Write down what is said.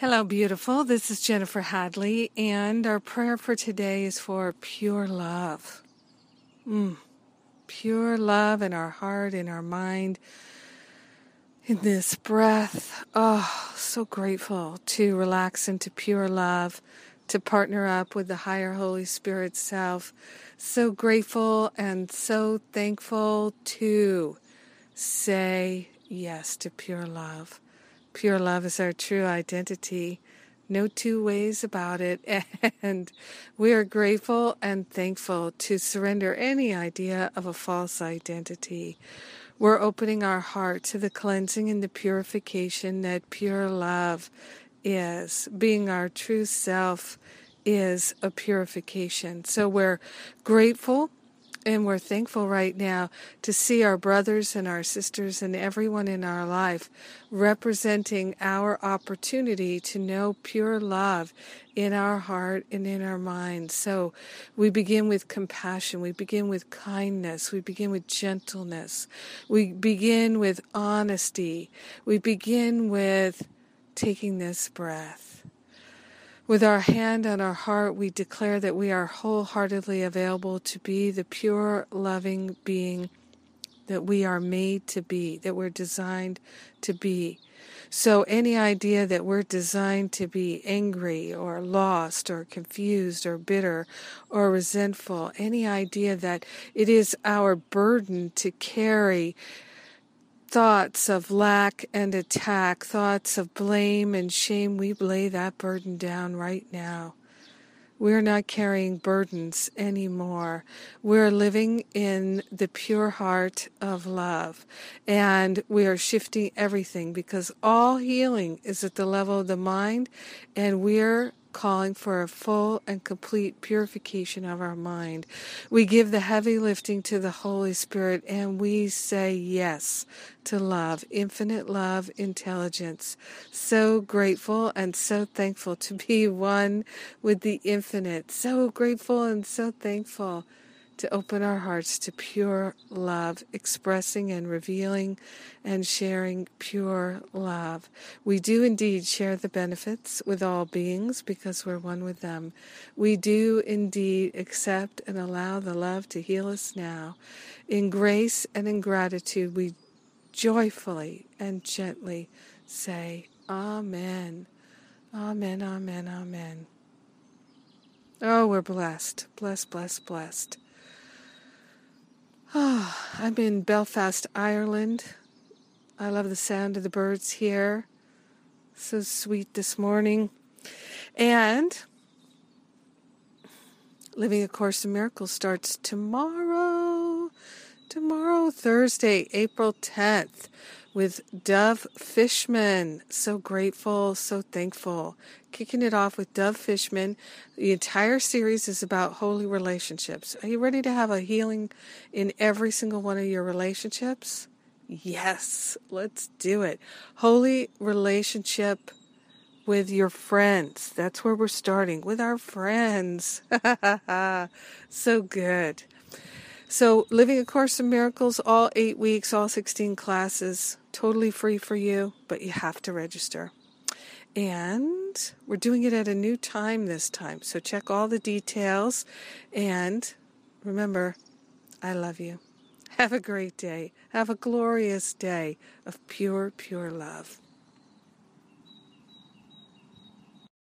Hello, beautiful. This is Jennifer Hadley, and our prayer for today is for pure love. Mm. Pure love in our heart, in our mind, in this breath. Oh, so grateful to relax into pure love, to partner up with the higher Holy Spirit self. So grateful and so thankful to say yes to pure love. Pure love is our true identity. No two ways about it. And we are grateful and thankful to surrender any idea of a false identity. We're opening our heart to the cleansing and the purification that pure love is. Being our true self is a purification. So we're grateful and we're thankful right now to see our brothers and our sisters and everyone in our life representing our opportunity to know pure love in our heart and in our mind. So we begin with compassion, we begin with kindness, we begin with gentleness, we begin with honesty, we begin with taking this breath. With our hand on our heart, we declare that we are wholeheartedly available to be the pure, loving being that we are made to be, that we're designed to be. So, any idea that we're designed to be angry or lost or confused or bitter or resentful, any idea that it is our burden to carry thoughts of lack and attack, thoughts of blame and shame, we lay that burden down right now. We're not carrying burdens anymore. We're living in the pure heart of love. And we are shifting everything because all healing is at the level of the mind, and we're calling for a full and complete purification of our mind. We give the heavy lifting to the Holy Spirit and we say yes to love, infinite love, intelligence. So grateful and so thankful to be one with the infinite. So grateful and so thankful to open our hearts to pure love, expressing and revealing and sharing pure love. We do indeed share the benefits with all beings because we're one with them. We do indeed accept and allow the love to heal us now. In grace and in gratitude, we joyfully and gently say, Amen. Amen, amen, amen. Oh, we're blessed, blessed, blessed, blessed. Oh, I'm in Belfast, Ireland. I love the sound of the birds here. So sweet this morning. And Living a Course in Miracles starts tomorrow. Tomorrow, Thursday, April 10th with Dove Fishman. So grateful, so thankful. Kicking it off with Dove Fishman. The entire series is about holy relationships. Are you ready to have a healing in every single one of your relationships? Yes, let's do it. Holy relationship with your friends. That's where we're starting with our friends. so good. So, Living a Course in Miracles, all eight weeks, all 16 classes, totally free for you, but you have to register. And we're doing it at a new time this time. So, check all the details. And remember, I love you. Have a great day. Have a glorious day of pure, pure love.